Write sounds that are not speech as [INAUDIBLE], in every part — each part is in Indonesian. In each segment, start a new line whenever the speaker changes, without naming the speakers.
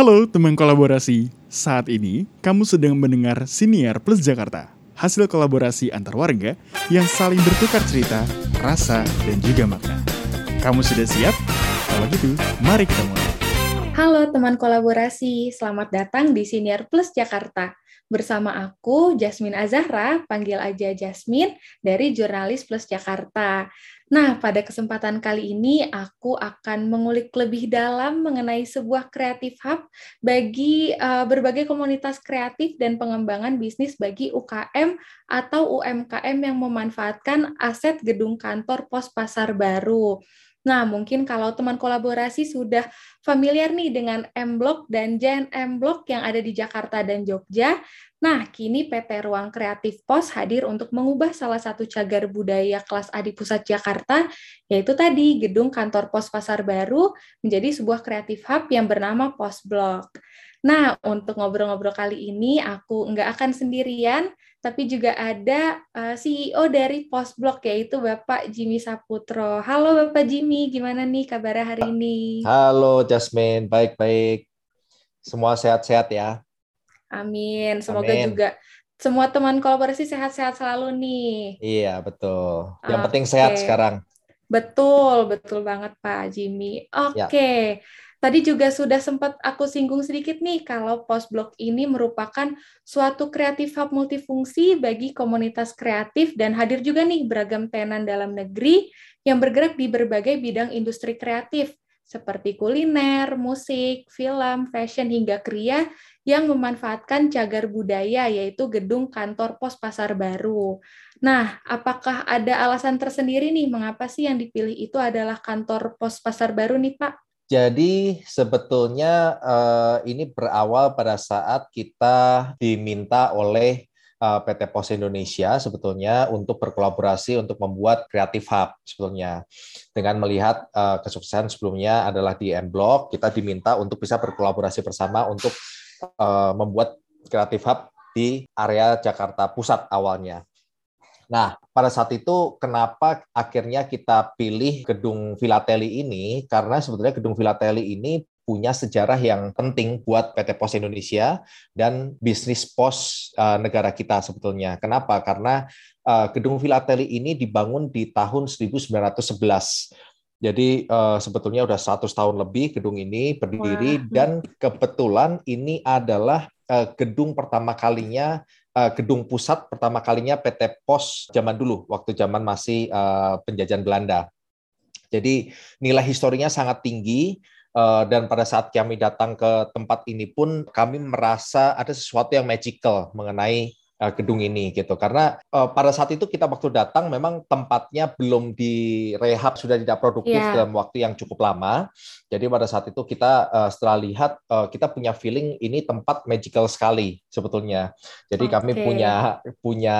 Halo teman kolaborasi, saat ini kamu sedang mendengar Siniar Plus Jakarta, hasil kolaborasi antar warga yang saling bertukar cerita, rasa, dan juga makna. Kamu sudah siap? Kalau gitu, mari kita mulai.
Halo teman kolaborasi, selamat datang di Siniar Plus Jakarta. Bersama aku, Jasmine Azahra, panggil aja Jasmine, dari Jurnalis Plus Jakarta. Nah, pada kesempatan kali ini aku akan mengulik lebih dalam mengenai sebuah kreatif hub bagi uh, berbagai komunitas kreatif dan pengembangan bisnis bagi UKM atau UMKM yang memanfaatkan aset gedung kantor pos pasar baru. Nah, mungkin kalau teman kolaborasi sudah familiar nih dengan M Block dan Jen M Block yang ada di Jakarta dan Jogja. Nah, kini PT Ruang Kreatif Pos hadir untuk mengubah salah satu cagar budaya kelas A di pusat Jakarta, yaitu tadi gedung kantor pos pasar baru menjadi sebuah kreatif hub yang bernama Pos Block. Nah, untuk ngobrol-ngobrol kali ini aku nggak akan sendirian, tapi juga ada uh, eh, CEO dari Postblok yaitu Bapak Jimmy Saputro. Halo Bapak Jimmy, gimana nih kabarnya hari ini?
Halo Jasmine, baik-baik. Semua sehat-sehat ya.
Amin. Semoga Amin. juga semua teman kolaborasi sehat-sehat selalu nih.
Iya, betul. Yang okay. penting sehat sekarang.
Betul, betul banget Pak Jimmy. Oke. Okay. Ya. Tadi juga sudah sempat aku singgung sedikit nih kalau Postblok ini merupakan suatu kreatif hub multifungsi bagi komunitas kreatif dan hadir juga nih beragam tenan dalam negeri yang bergerak di berbagai bidang industri kreatif seperti kuliner, musik, film, fashion hingga kriya yang memanfaatkan cagar budaya yaitu gedung kantor pos pasar baru. Nah, apakah ada alasan tersendiri nih mengapa sih yang dipilih itu adalah kantor pos pasar baru nih Pak?
Jadi sebetulnya uh, ini berawal pada saat kita diminta oleh uh, eh, PT Pos Indonesia sebetulnya untuk berkolaborasi untuk membuat Creative Hub sebetulnya. Dengan melihat uh, kesuksesan sebelumnya adalah di M Block, kita diminta untuk bisa berkolaborasi bersama untuk uh, membuat Creative Hub di area Jakarta Pusat awalnya. Nah, pada saat itu kenapa akhirnya kita pilih gedung Filateli ini? Karena sebetulnya gedung Filateli ini punya sejarah yang penting buat PT Pos Indonesia dan bisnis pos uh, negara kita sebetulnya. Kenapa? Karena uh, gedung Filateli ini dibangun di tahun 1911. Jadi uh, sebetulnya udah 100 tahun lebih gedung ini berdiri Wah. dan kebetulan ini adalah uh, gedung pertama kalinya uh, gedung pusat pertama kalinya PT Pos zaman dulu, waktu zaman masih uh, penjajahan Belanda. Jadi nilai historinya sangat tinggi uh, dan pada saat kami datang ke tempat ini pun kami merasa ada sesuatu yang magical mengenai gedung ini gitu. Karena uh, pada saat itu kita waktu datang memang tempatnya belum direhab sudah tidak produktif yeah. dalam waktu yang cukup lama. Jadi pada saat itu kita uh, setelah lihat uh, kita punya feeling ini tempat magical sekali sebetulnya. Jadi okay. kami punya punya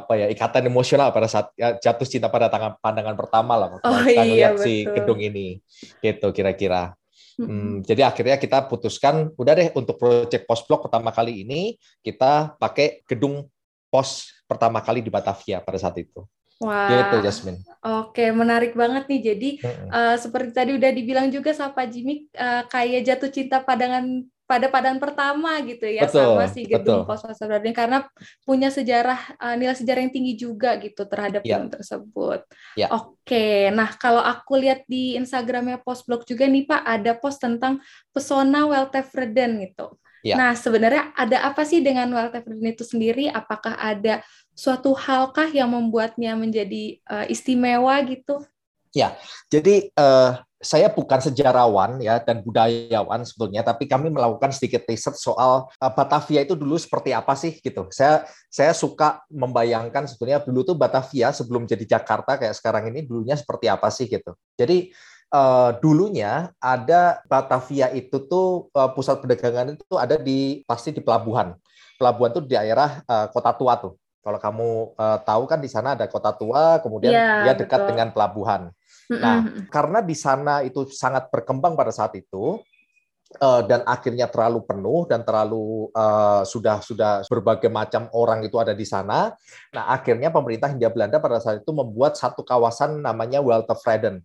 apa ya ikatan emosional pada saat ya, jatuh cinta pada tangan pandangan pertama lah waktu oh, kita iya, si gedung ini gitu kira-kira Hmm, jadi akhirnya kita putuskan, udah deh untuk proyek post blok pertama kali ini kita pakai gedung pos pertama kali di Batavia pada saat itu.
Wah. Gitu, Jasmine. Oke, menarik banget nih. Jadi hmm. uh, seperti tadi udah dibilang juga sama Jimmy, uh, kayak jatuh cinta padangan pada padan pertama gitu ya betul, sama si gedung pos pasar baru karena punya sejarah uh, nilai sejarah yang tinggi juga gitu terhadap ya. gedung tersebut. Ya. Oke, nah kalau aku lihat di Instagramnya Postblog juga nih Pak ada post tentang pesona Weltevreden gitu. Ya. Nah sebenarnya ada apa sih dengan Weltevreden itu sendiri? Apakah ada suatu halkah yang membuatnya menjadi uh, istimewa gitu?
Ya, jadi uh, saya bukan sejarawan ya dan budayawan sebetulnya, tapi kami melakukan sedikit riset soal uh, Batavia itu dulu seperti apa sih gitu. Saya saya suka membayangkan sebetulnya dulu tuh Batavia sebelum jadi Jakarta kayak sekarang ini dulunya seperti apa sih gitu. Jadi uh, dulunya ada Batavia itu tuh uh, pusat perdagangan itu ada di pasti di pelabuhan. Pelabuhan tuh di daerah uh, Kota Tua tuh. Kalau kamu uh, tahu kan di sana ada Kota Tua, kemudian ya, dia dekat betul. dengan pelabuhan. Nah, karena di sana itu sangat berkembang pada saat itu, uh, dan akhirnya terlalu penuh dan terlalu uh, sudah sudah berbagai macam orang itu ada di sana. Nah, akhirnya pemerintah Hindia Belanda pada saat itu membuat satu kawasan namanya Weltevreden.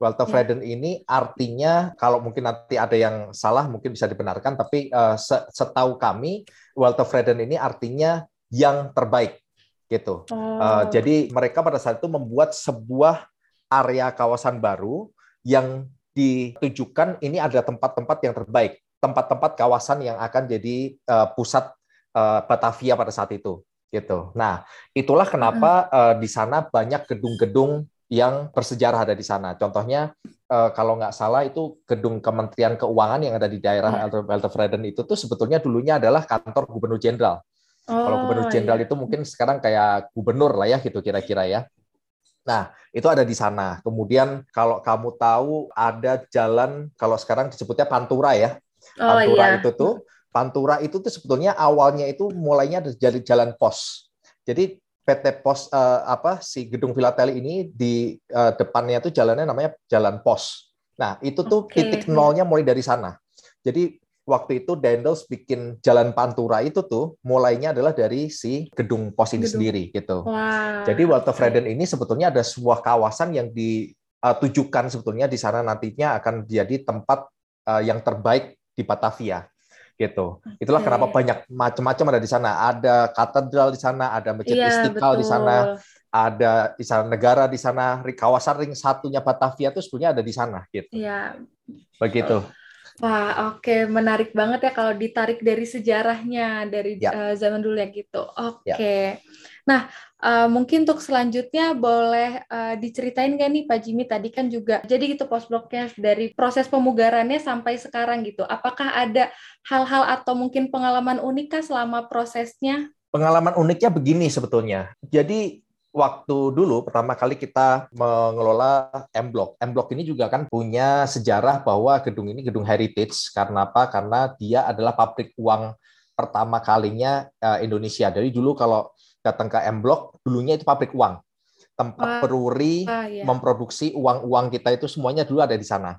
Walter yeah. Freden ini artinya kalau mungkin nanti ada yang salah mungkin bisa dibenarkan tapi uh, setahu kami Walter Freden ini artinya yang terbaik gitu. Oh. Uh, jadi mereka pada saat itu membuat sebuah area kawasan baru yang ditujukan ini ada tempat-tempat yang terbaik, tempat-tempat kawasan yang akan jadi uh, pusat uh, Batavia pada saat itu gitu. Nah, itulah kenapa uh, di sana banyak gedung-gedung yang bersejarah ada di sana. Contohnya uh, kalau nggak salah itu gedung Kementerian Keuangan yang ada di daerah Weltevreden itu tuh sebetulnya dulunya adalah kantor Gubernur Jenderal. Oh, Kalau gubernur jenderal iya. itu mungkin sekarang kayak gubernur lah ya gitu kira-kira ya. Nah, itu ada di sana. Kemudian kalau kamu tahu ada jalan kalau sekarang disebutnya Pantura ya. Oh, Pantura iya. itu tuh Pantura itu tuh sebetulnya awalnya itu mulainya dari jalan pos. Jadi PT Pos uh, apa si gedung Filateli ini di uh, depannya itu jalannya namanya Jalan Pos. Nah, itu tuh okay. titik nolnya mulai dari sana. Jadi waktu itu Dendels bikin jalan Pantura itu tuh mulainya adalah dari si gedung pos ini gedung. sendiri gitu. Wow. Jadi Walter Freden ini sebetulnya ada sebuah kawasan yang ditujukan sebetulnya di sana nantinya akan jadi tempat uh, yang terbaik di Batavia gitu. Itulah kenapa banyak macam-macam ada di sana. Ada katedral di sana, ada masjid ya, Istiqlal di sana, ada istana negara di sana, kawasan ring satunya Batavia itu sebenarnya ada di sana gitu. Iya. Begitu.
Wah, oke, okay. menarik banget ya kalau ditarik dari sejarahnya dari ya. uh, zaman dulu ya gitu. Oke. Okay. Ya. Nah, uh, mungkin untuk selanjutnya boleh uh, diceritain gak nih Pak Jimmy tadi kan juga jadi gitu postblognya dari proses pemugarannya sampai sekarang gitu. Apakah ada hal-hal atau mungkin pengalaman unik kah selama prosesnya?
Pengalaman uniknya begini sebetulnya. Jadi waktu dulu pertama kali kita mengelola M Block. M Block ini juga kan punya sejarah bahwa gedung ini gedung heritage karena apa? Karena dia adalah pabrik uang pertama kalinya uh, Indonesia. Dari dulu kalau datang ke M Block, dulunya itu pabrik uang. Tempat peruri ah, iya. memproduksi uang-uang kita itu semuanya dulu ada di sana.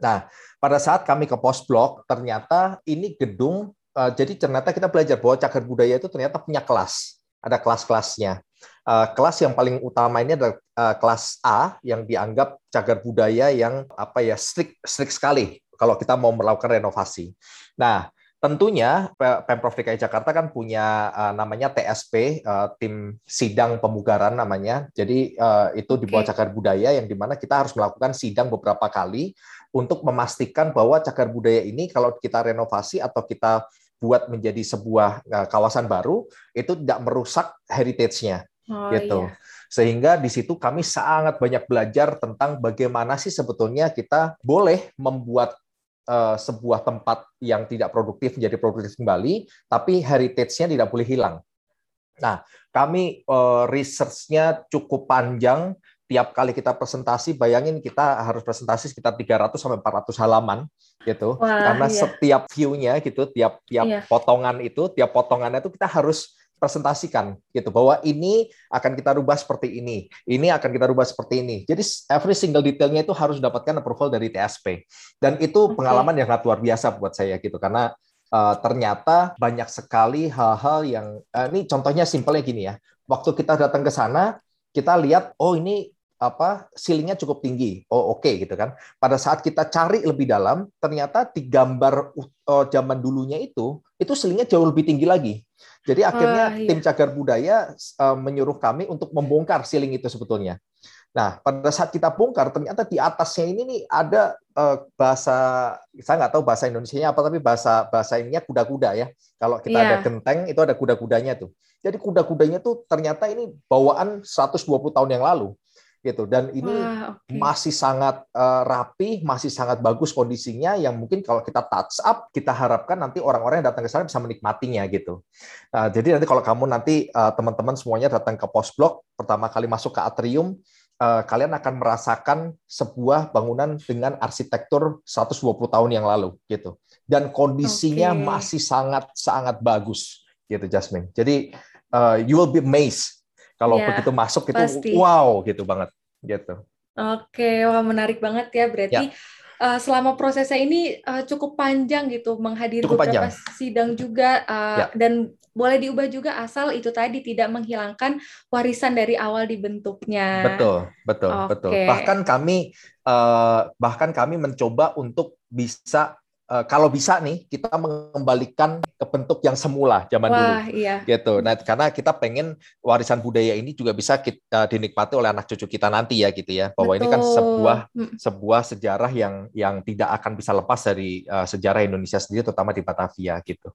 Nah, pada saat kami ke pos blok, ternyata ini gedung, uh, jadi ternyata kita belajar bahwa cagar budaya itu ternyata punya kelas, ada kelas-kelasnya uh, kelas yang paling utama ini adalah uh, kelas A yang dianggap cagar budaya yang apa ya strict strict sekali kalau kita mau melakukan renovasi. Nah, tentunya Pemprov DKI Jakarta kan punya uh, namanya TSP uh, tim sidang pemugaran namanya. Jadi uh, itu di bawah cagar budaya yang di mana kita harus melakukan sidang beberapa kali untuk memastikan bahwa cagar budaya ini kalau kita renovasi atau kita buat menjadi sebuah kawasan baru itu tidak merusak heritage-nya oh, gitu. Iya. Sehingga di situ kami sangat banyak belajar tentang bagaimana sih sebetulnya kita boleh membuat uh, sebuah tempat yang tidak produktif menjadi produktif kembali, tapi heritage-nya tidak boleh hilang. Nah, kami uh, research-nya cukup panjang. Tiap kali kita presentasi, bayangin kita harus presentasi sekitar 300 sampai 400 halaman gitu. Wah, Karena iya. setiap view-nya gitu, tiap tiap iya. potongan itu, tiap potongannya itu kita harus presentasikan gitu bahwa ini akan kita rubah seperti ini, ini akan kita rubah seperti ini. Jadi every single detailnya itu harus dapatkan approval dari TSP dan itu okay. pengalaman yang luar biasa buat saya gitu karena uh, ternyata banyak sekali hal-hal yang uh, ini contohnya simpelnya gini ya. Waktu kita datang ke sana kita lihat oh ini apa ceilingnya cukup tinggi. Oh oke okay, gitu kan. Pada saat kita cari lebih dalam, ternyata di gambar uh, zaman dulunya itu itu ceilingnya jauh lebih tinggi lagi. Jadi akhirnya uh, iya. tim cagar budaya uh, menyuruh kami untuk membongkar ceiling itu sebetulnya. Nah, pada saat kita bongkar, ternyata di atasnya ini nih ada uh, bahasa, saya nggak tahu bahasa Indonesia apa, tapi bahasa bahasa ininya kuda-kuda ya. Kalau kita yeah. ada genteng, itu ada kuda-kudanya tuh. Jadi kuda-kudanya tuh ternyata ini bawaan 120 tahun yang lalu gitu dan ini Wah, okay. masih sangat uh, rapi, masih sangat bagus kondisinya yang mungkin kalau kita touch up kita harapkan nanti orang-orang yang datang ke sana bisa menikmatinya gitu. Uh, jadi nanti kalau kamu nanti uh, teman-teman semuanya datang ke post blok pertama kali masuk ke atrium uh, kalian akan merasakan sebuah bangunan dengan arsitektur 120 tahun yang lalu gitu. Dan kondisinya okay. masih sangat sangat bagus gitu Jasmine. Jadi uh, you will be amazed kalau ya, begitu masuk itu pasti. wow gitu banget gitu.
Oke, wah menarik banget ya berarti. Ya. uh, selama prosesnya ini uh, cukup panjang gitu menghadiri cukup beberapa panjang. sidang juga uh, ya. dan boleh diubah juga asal itu tadi tidak menghilangkan warisan dari awal dibentuknya.
Betul, betul, okay. betul. Bahkan kami uh, bahkan kami mencoba untuk bisa uh, kalau bisa nih kita mengembalikan ke bentuk yang semula zaman Wah, dulu iya. gitu nah karena kita pengen warisan budaya ini juga bisa kita dinikmati oleh anak cucu kita nanti ya gitu ya bahwa Betul. ini kan sebuah sebuah sejarah yang yang tidak akan bisa lepas dari uh, sejarah Indonesia sendiri terutama di Batavia gitu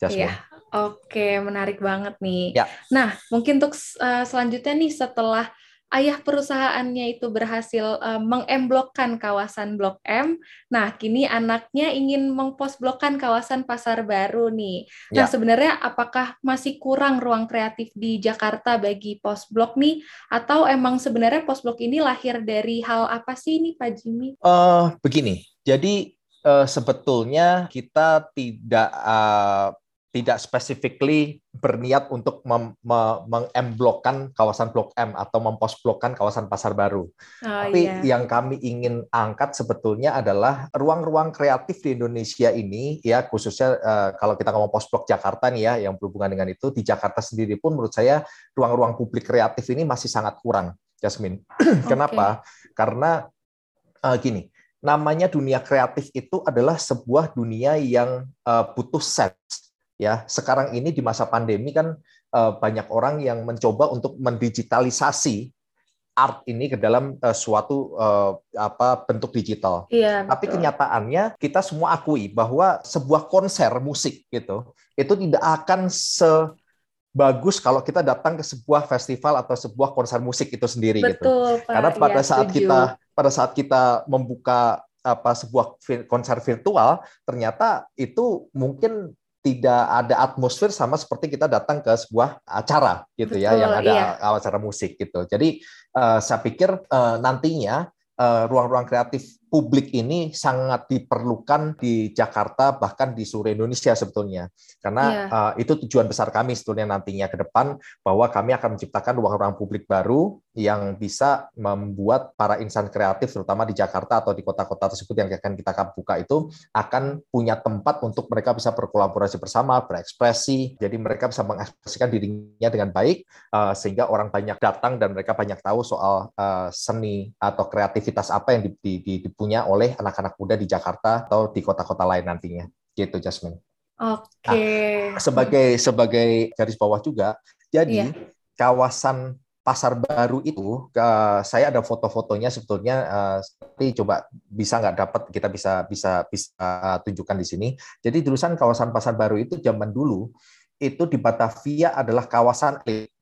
Jasmine. Iya. Oke, menarik banget nih. Ya. Nah, mungkin untuk uh, selanjutnya nih setelah ayah perusahaannya itu berhasil uh, mengemblokkan kawasan Blok M. Nah, kini anaknya ingin mengpostblokkan kawasan Pasar Baru nih. Nah, ya. Nah, sebenarnya apakah masih kurang ruang kreatif di Jakarta bagi postblok nih atau emang sebenarnya postblok ini lahir dari hal apa sih nih Pak Jimmy?
Uh, begini. Jadi uh, sebetulnya kita tidak uh, tidak specifically berniat untuk mengemblokkan kawasan Blok M atau memposblokkan kawasan Pasar Baru. Oh, Tapi iya. yang kami ingin angkat sebetulnya adalah ruang-ruang kreatif di Indonesia ini, ya khususnya uh, kalau kita ngomong posblok Jakarta nih ya, yang berhubungan dengan itu di Jakarta sendiri pun menurut saya ruang-ruang publik kreatif ini masih sangat kurang, Jasmine. [CLEARS THROAT] Kenapa? Karena uh, gini, namanya dunia kreatif itu adalah sebuah dunia yang uh, butuh sets ya sekarang ini di masa pandemi kan uh, banyak orang yang mencoba untuk mendigitalisasi art ini ke dalam uh, suatu uh, apa bentuk digital. Iya, Tapi kenyataannya kita semua akui bahwa sebuah konser musik gitu itu tidak akan sebagus kalau kita datang ke sebuah festival atau sebuah konser musik itu sendiri gitu. Betul, gitu. Pak. Karena pada ya, saat setuju. kita pada saat kita membuka apa sebuah konser virtual ternyata itu mungkin tidak ada atmosfer sama seperti kita datang ke sebuah acara gitu ya, Betul, ya yang ada iya. acara musik gitu. Jadi uh, saya pikir uh, nantinya eh, ruang-ruang uh, kreatif publik ini sangat diperlukan di Jakarta bahkan di seluruh Indonesia sebetulnya karena yeah. Iya. uh, itu tujuan besar kami sebetulnya nantinya ke depan bahwa kami akan menciptakan ruang-ruang publik baru yang bisa membuat para insan kreatif terutama di Jakarta atau di kota-kota tersebut yang akan kita buka itu akan punya tempat untuk mereka bisa berkolaborasi bersama berekspresi jadi mereka bisa mengekspresikan dirinya dengan baik uh, sehingga orang banyak datang dan mereka banyak tahu soal uh, seni atau kreativitas apa yang di, di, di, di punya oleh anak-anak muda di Jakarta atau di kota-kota lain nantinya. Gitu, Jasmine.
Oke. Okay.
Nah, sebagai sebagai garis bawah juga, jadi yeah. kawasan pasar baru itu, uh, saya ada foto-fotonya sebetulnya. Uh, tapi coba bisa nggak dapat kita bisa bisa bisa tunjukkan di sini. Jadi tulisan kawasan pasar baru itu zaman dulu itu di Batavia adalah kawasan elit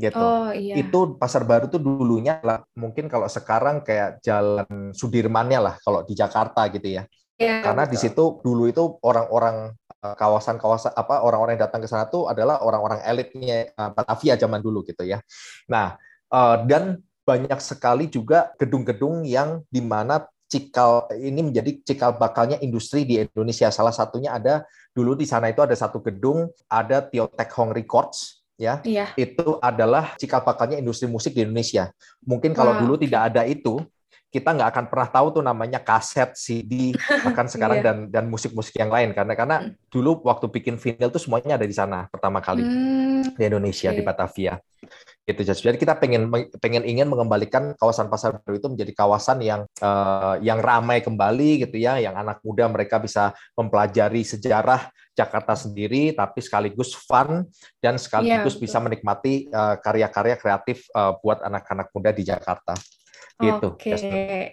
gitu. Oh, iya. Itu pasar baru tuh dulunya lah mungkin kalau sekarang kayak jalan Sudirmannya lah kalau di Jakarta gitu ya. ya Karena betul. di situ dulu itu orang-orang eh, kawasan-kawasan apa orang-orang yang datang ke sana tuh adalah orang-orang elitnya uh, Batavia zaman dulu gitu ya. Nah, uh, dan banyak sekali juga gedung-gedung yang di mana cikal ini menjadi cikal bakalnya industri di Indonesia. Salah satunya ada dulu di sana itu ada satu gedung, ada Tiotek Hong Records ya iya. itu adalah cikal bakalnya industri musik di Indonesia. Mungkin kalau wow. dulu tidak ada itu, kita nggak akan pernah tahu tuh namanya kaset, CD, [LAUGHS] bahkan sekarang yeah. dan dan musik-musik yang lain karena karena hmm. dulu waktu bikin vinyl tuh semuanya ada di sana pertama kali hmm. di Indonesia okay. di Batavia gitu jadi kita pengen pengen ingin mengembalikan kawasan pasar baru itu menjadi kawasan yang uh, yang ramai kembali gitu ya yang anak muda mereka bisa mempelajari sejarah Jakarta sendiri tapi sekaligus fun dan sekaligus ya, bisa menikmati uh, karya-karya kreatif uh, buat anak-anak muda di Jakarta gitu.
Oke,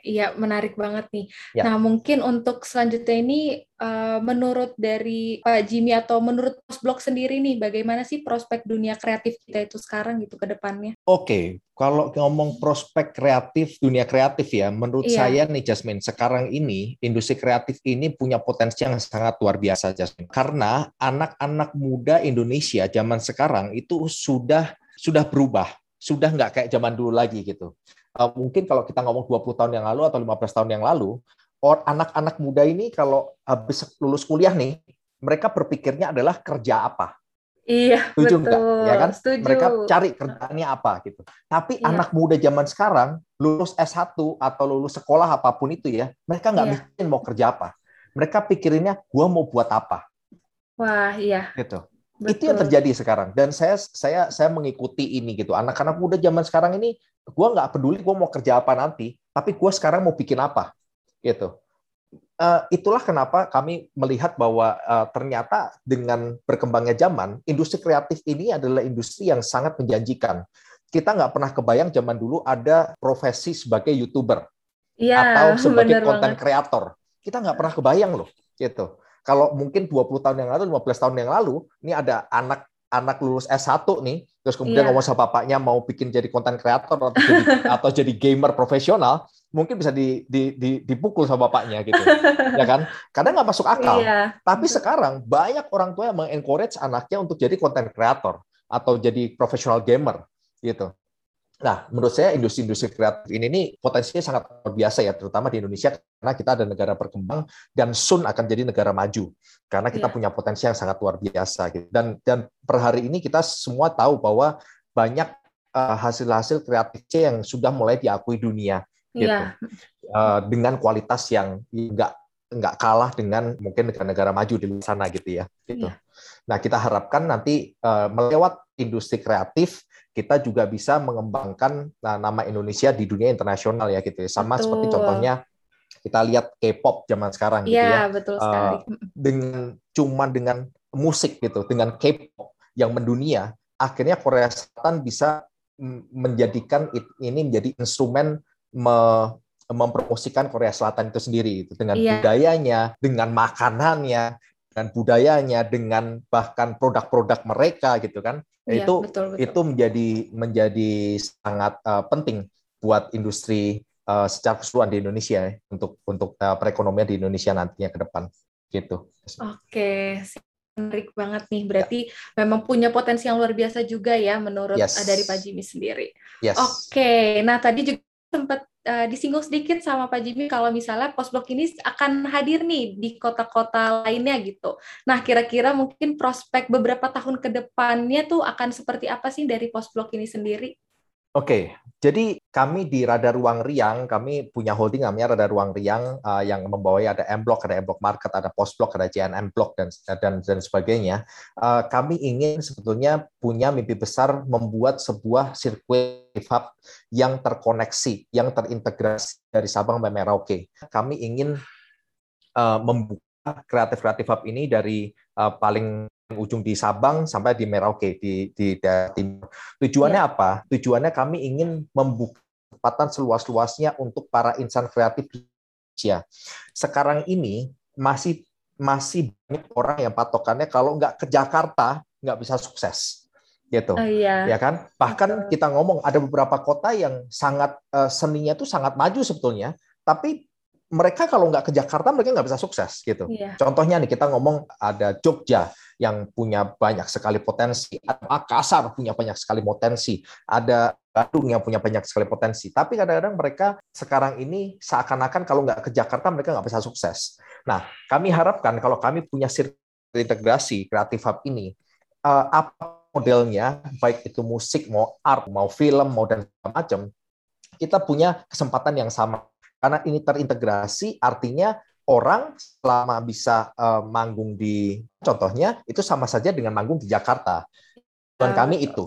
iya menarik banget nih. Ya. Nah mungkin untuk selanjutnya ini uh, menurut dari Pak Jimmy atau menurut Blog sendiri nih, bagaimana sih prospek dunia kreatif kita itu sekarang gitu ke depannya?
Oke, kalau ngomong prospek kreatif dunia kreatif ya, menurut iya. saya nih Jasmine, sekarang ini industri kreatif ini punya potensi yang sangat luar biasa Jasmine. Karena anak-anak muda Indonesia zaman sekarang itu sudah sudah berubah sudah nggak kayak zaman dulu lagi gitu. Uh, mungkin kalau kita ngomong 20 tahun yang lalu atau 15 tahun yang lalu, anak-anak muda ini kalau habis lulus kuliah nih, mereka berpikirnya adalah kerja apa.
Iya,
Setuju
betul.
nggak? Ya kan?
Setuju.
Mereka cari kerjaannya apa gitu. Tapi
Iya.
anak muda zaman sekarang lulus S1 atau lulus sekolah apa pun itu ya, mereka nggak
Iya.
mikirin mau kerja apa. Mereka pikirinnya gua mau buat apa
Wah, iya.
gitu.
Betul.
Itu yang terjadi sekarang dan saya saya saya mengikuti ini gitu. Anak-anak muda zaman sekarang ini gua nggak peduli gua mau kerja apa nanti, tapi gua sekarang mau bikin apa gitu. Eh, itulah kenapa kami melihat bahwa eh, ternyata dengan berkembangnya zaman, industri kreatif ini adalah industri yang sangat menjanjikan. Kita nggak pernah kebayang zaman dulu ada profesi sebagai youtuber
Iya,
atau sebagai konten kreator. Kita nggak pernah kebayang loh, gitu. Kalau mungkin 20 tahun yang lalu, 15 tahun yang lalu, ini ada anak anak lulus S1 nih, terus kemudian
Iya.
ngomong sama bapaknya mau bikin jadi konten kreator atau jadi, [LAUGHS] atau jadi gamer profesional, mungkin bisa di, di, di- dipukul sama bapaknya gitu, ya kan? Karena nggak masuk akal.
Iya,
Tapi sekarang banyak orang tua yang mengencourage anaknya untuk jadi konten kreator atau jadi profesional gamer gitu. Nah, menurut saya industri-industri kreatif ini nih potensinya sangat luar biasa ya, terutama di Indonesia karena kita ada negara berkembang dan soon akan jadi negara maju karena kita
Iya.
punya potensi yang sangat luar biasa gitu. Dan dan per hari ini kita semua tahu bahwa banyak eh, hasil-hasil kreatif yang sudah mulai diakui dunia gitu
iya,
uh, dengan kualitas yang nggak nggak kalah dengan mungkin negara-negara maju di sana gitu ya. Gitu.
Iya.
Nah kita harapkan nanti uh, melewat industri kreatif kita juga bisa mengembangkan uh, nama Indonesia di dunia internasional ya gitu ya. Sama
Betul.
seperti contohnya kita lihat K-pop zaman sekarang gitu ya
iya, betul sekali.
dengan cuman dengan musik gitu, dengan K-pop yang mendunia, akhirnya Korea Selatan bisa menjadikan ini menjadi instrumen me- mempromosikan Korea Selatan itu sendiri gitu. dengan
Iya.
budayanya, dengan makanannya, dengan budayanya, dengan bahkan produk-produk mereka gitu kan.
Iya,
itu
betul, betul.
itu menjadi menjadi sangat uh, penting buat industri uh, secara keseluruhan di Indonesia ya, untuk untuk uh, perekonomian di Indonesia nantinya ke depan gitu.
Oke, menarik banget nih. Berarti memang punya potensi yang luar biasa juga ya menurut
Yes.
dari Pak Jimmy sendiri.
Yes.
Oke, nah tadi juga sempat eh, disinggung sedikit sama Pak Jimmy kalau misalnya postblok ini akan hadir nih di kota-kota lainnya gitu. Nah, kira-kira mungkin prospek beberapa tahun ke depannya tuh akan seperti apa sih dari postblok ini sendiri?
Oke, jadi kami di Radar Ruang Riang, kami punya holding namanya Radar Ruang Riang uh, yang membawai ada M Block, ada M Block Market, ada Post Block, ada JNM Block dan dan dan sebagainya. Uh, kami ingin sebetulnya punya mimpi besar membuat sebuah sirkuit hub yang terkoneksi, yang terintegrasi dari Sabang sampai Merauke. Kami ingin uh, membuka kreatif-kreatif hub ini dari uh, paling ujung di Sabang sampai di Merauke di di daerah timur. Tujuannya apa? Tujuannya kami ingin membuka kesempatan seluas-luasnya untuk para insan kreatif di Indonesia. Sekarang ini masih masih banyak orang yang patokannya kalau nggak ke Jakarta nggak bisa sukses gitu
Oh iya.
ya kan bahkan
Betul.
kita ngomong ada beberapa kota yang sangat eh, seninya itu sangat maju sebetulnya tapi mereka kalau nggak ke Jakarta mereka nggak bisa sukses gitu
Iya.
Contohnya nih kita ngomong ada Jogja yang punya banyak sekali potensi, ada Makassar punya banyak sekali potensi, ada Bandung yang punya banyak sekali potensi. Tapi kadang-kadang mereka sekarang ini seakan-akan kalau nggak ke Jakarta mereka nggak bisa sukses. Nah, kami harapkan kalau kami punya sirkuit integrasi kreatif hub ini, eh, apa modelnya, baik itu musik, mau art, mau film, mau dan macam, kita punya kesempatan yang sama karena ini terintegrasi artinya orang selama bisa uh, manggung di contohnya itu sama saja dengan manggung di Jakarta. Dan
Ah,
kami
betul.
itu.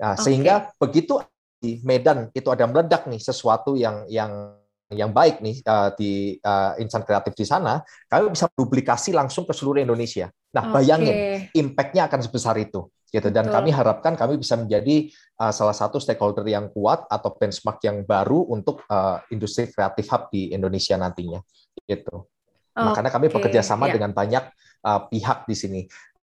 Nah,
Oke.
sehingga begitu di Medan itu ada meledak nih sesuatu yang yang yang baik nih uh, di uh, insan kreatif di sana, kami bisa duplikasi langsung ke seluruh Indonesia. Nah, bayangin
Oke.
impact-nya akan sebesar itu gitu dan
Betul.
kami harapkan kami bisa menjadi uh, salah satu stakeholder yang kuat atau benchmark yang baru untuk uh, industri kreatif hub di Indonesia nantinya gitu. Makanya kami
Oke,
bekerja sama
ya.
dengan banyak uh, pihak di sini.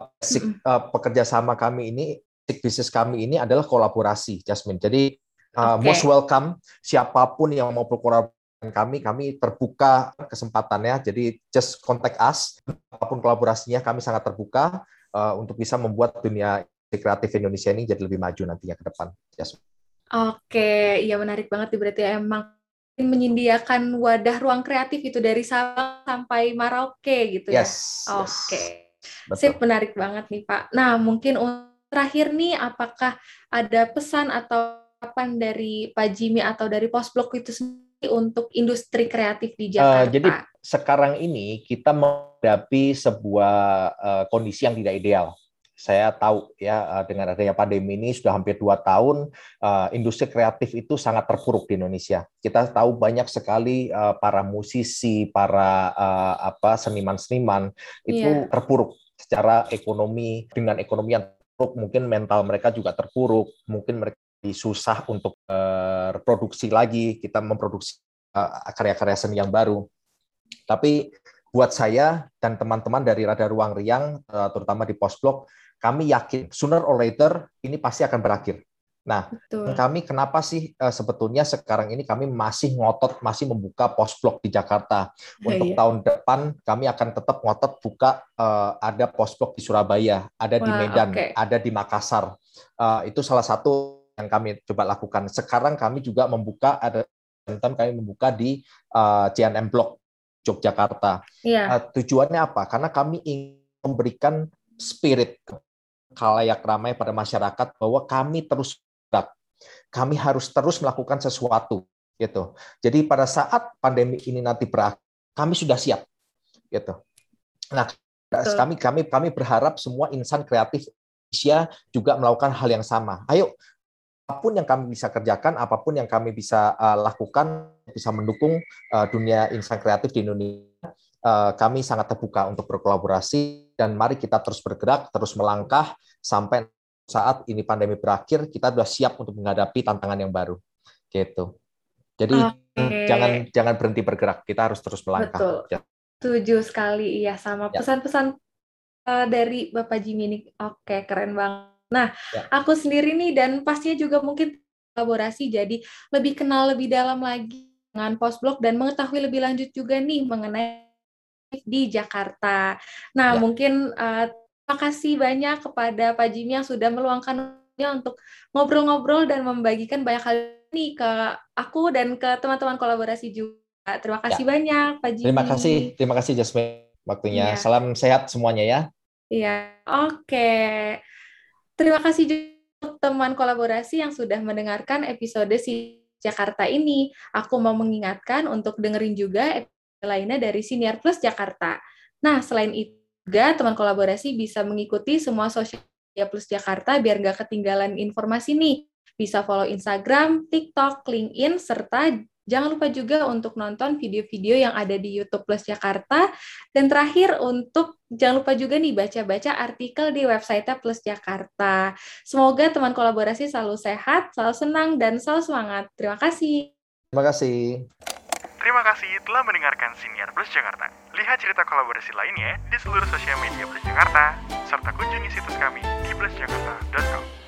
Mm-mm.
uh, pekerja sama kami ini, bisnis kami ini adalah kolaborasi, Jasmine. Jadi uh,
Oke.
most welcome siapa pun yang mau berkolaborasi kami, kami terbuka kesempatannya. Jadi just contact us, apa pun kolaborasinya kami sangat terbuka uh, untuk bisa membuat dunia kreatif Indonesia ini jadi lebih maju nantinya ke depan. Jasmine.
Oke, iya menarik banget berarti emang menyediakan wadah ruang kreatif itu dari Sabang sampai Merauke gitu ya.
Yes. yes.
Oke. Sip, menarik banget nih Pak. Nah, mungkin terakhir nih, apakah ada pesan atau harapan dari Pak Jimmy atau dari Postblok itu sendiri untuk industri kreatif di Jakarta? Uh,
jadi sekarang ini kita menghadapi sebuah uh, kondisi yang tidak ideal saya tahu ya dengan adanya pandemi ini sudah hampir dua tahun industri kreatif itu sangat terpuruk di Indonesia. Kita tahu banyak sekali para musisi, para apa seniman-seniman itu yeah. terpuruk secara ekonomi dengan ekonomi yang terpuruk, mungkin mental mereka juga terpuruk, mungkin mereka susah untuk reproduksi lagi, kita memproduksi karya-karya seni yang baru. Tapi buat saya dan teman-teman dari Rada Ruang Riang, terutama di Postblok, kami yakin sooner or later ini pasti akan berakhir. Nah, Betul. kami kenapa sih uh, sebetulnya sekarang ini kami masih ngotot masih membuka pos blok di Jakarta. [LAUGHS] Untuk iya. tahun depan kami akan tetap ngotot buka uh, ada pos blok di Surabaya, ada Wah, di Medan, okay. ada di Makassar. Uh, itu salah satu yang kami coba lakukan. Sekarang kami juga membuka ada kami membuka di uh, CNM Block Yogyakarta. Yeah. Uh, tujuannya apa? Karena kami ingin memberikan spirit kalayak ramai pada masyarakat bahwa kami terus berat. Kami harus terus melakukan sesuatu gitu. Jadi pada saat pandemi ini nanti berakhir, kami sudah siap gitu. Nah, Betul. kami kami kami berharap semua insan kreatif Indonesia juga melakukan hal yang sama. Ayo apa pun yang kami bisa kerjakan, apa pun yang kami bisa uh, lakukan, bisa mendukung uh, dunia insan kreatif di Indonesia, uh, kami sangat terbuka untuk berkolaborasi dan mari kita terus bergerak, terus melangkah sampai saat ini pandemi berakhir, kita sudah siap untuk menghadapi tantangan yang baru. Gitu. Jadi okay. jangan jangan berhenti bergerak, kita harus terus melangkah.
Betul. Ya. Setuju sekali, iya sama ya. pesan-pesan uh, dari Bapak Jimmy ini. Oke, keren banget. Nah, ya. aku sendiri nih dan pastinya juga mungkin kolaborasi jadi lebih kenal lebih dalam lagi dengan postblog dan mengetahui lebih lanjut juga nih mengenai di Jakarta. Nah, ya. mungkin uh, terima kasih banyak kepada Pak Jimmy yang sudah meluangkan untuk ngobrol-ngobrol dan membagikan banyak hal ini ke aku dan ke teman-teman kolaborasi juga. Terima kasih ya. banyak, Pak Jimmy.
Terima kasih, terima kasih Jasmine waktunya. Ya. Salam sehat semuanya ya.
Iya, oke. Terima kasih juga teman kolaborasi yang sudah mendengarkan episode si Jakarta ini. Aku mau mengingatkan untuk dengerin juga lainnya dari Senior Plus Jakarta. Nah, selain itu juga teman kolaborasi bisa mengikuti semua sosial media Plus Jakarta biar nggak ketinggalan informasi nih. Bisa follow Instagram, TikTok, LinkedIn, serta jangan lupa juga untuk nonton video-video yang ada di YouTube Plus Jakarta. Dan terakhir untuk jangan lupa juga nih baca-baca artikel di website Plus Jakarta. Semoga teman kolaborasi selalu sehat, selalu senang, dan selalu semangat. Terima kasih.
Terima kasih.
Terima kasih telah mendengarkan Siniar Plus Jakarta. Lihat cerita kolaborasi lainnya di seluruh sosial media Plus Jakarta, serta kunjungi situs kami di plusjakarta.com.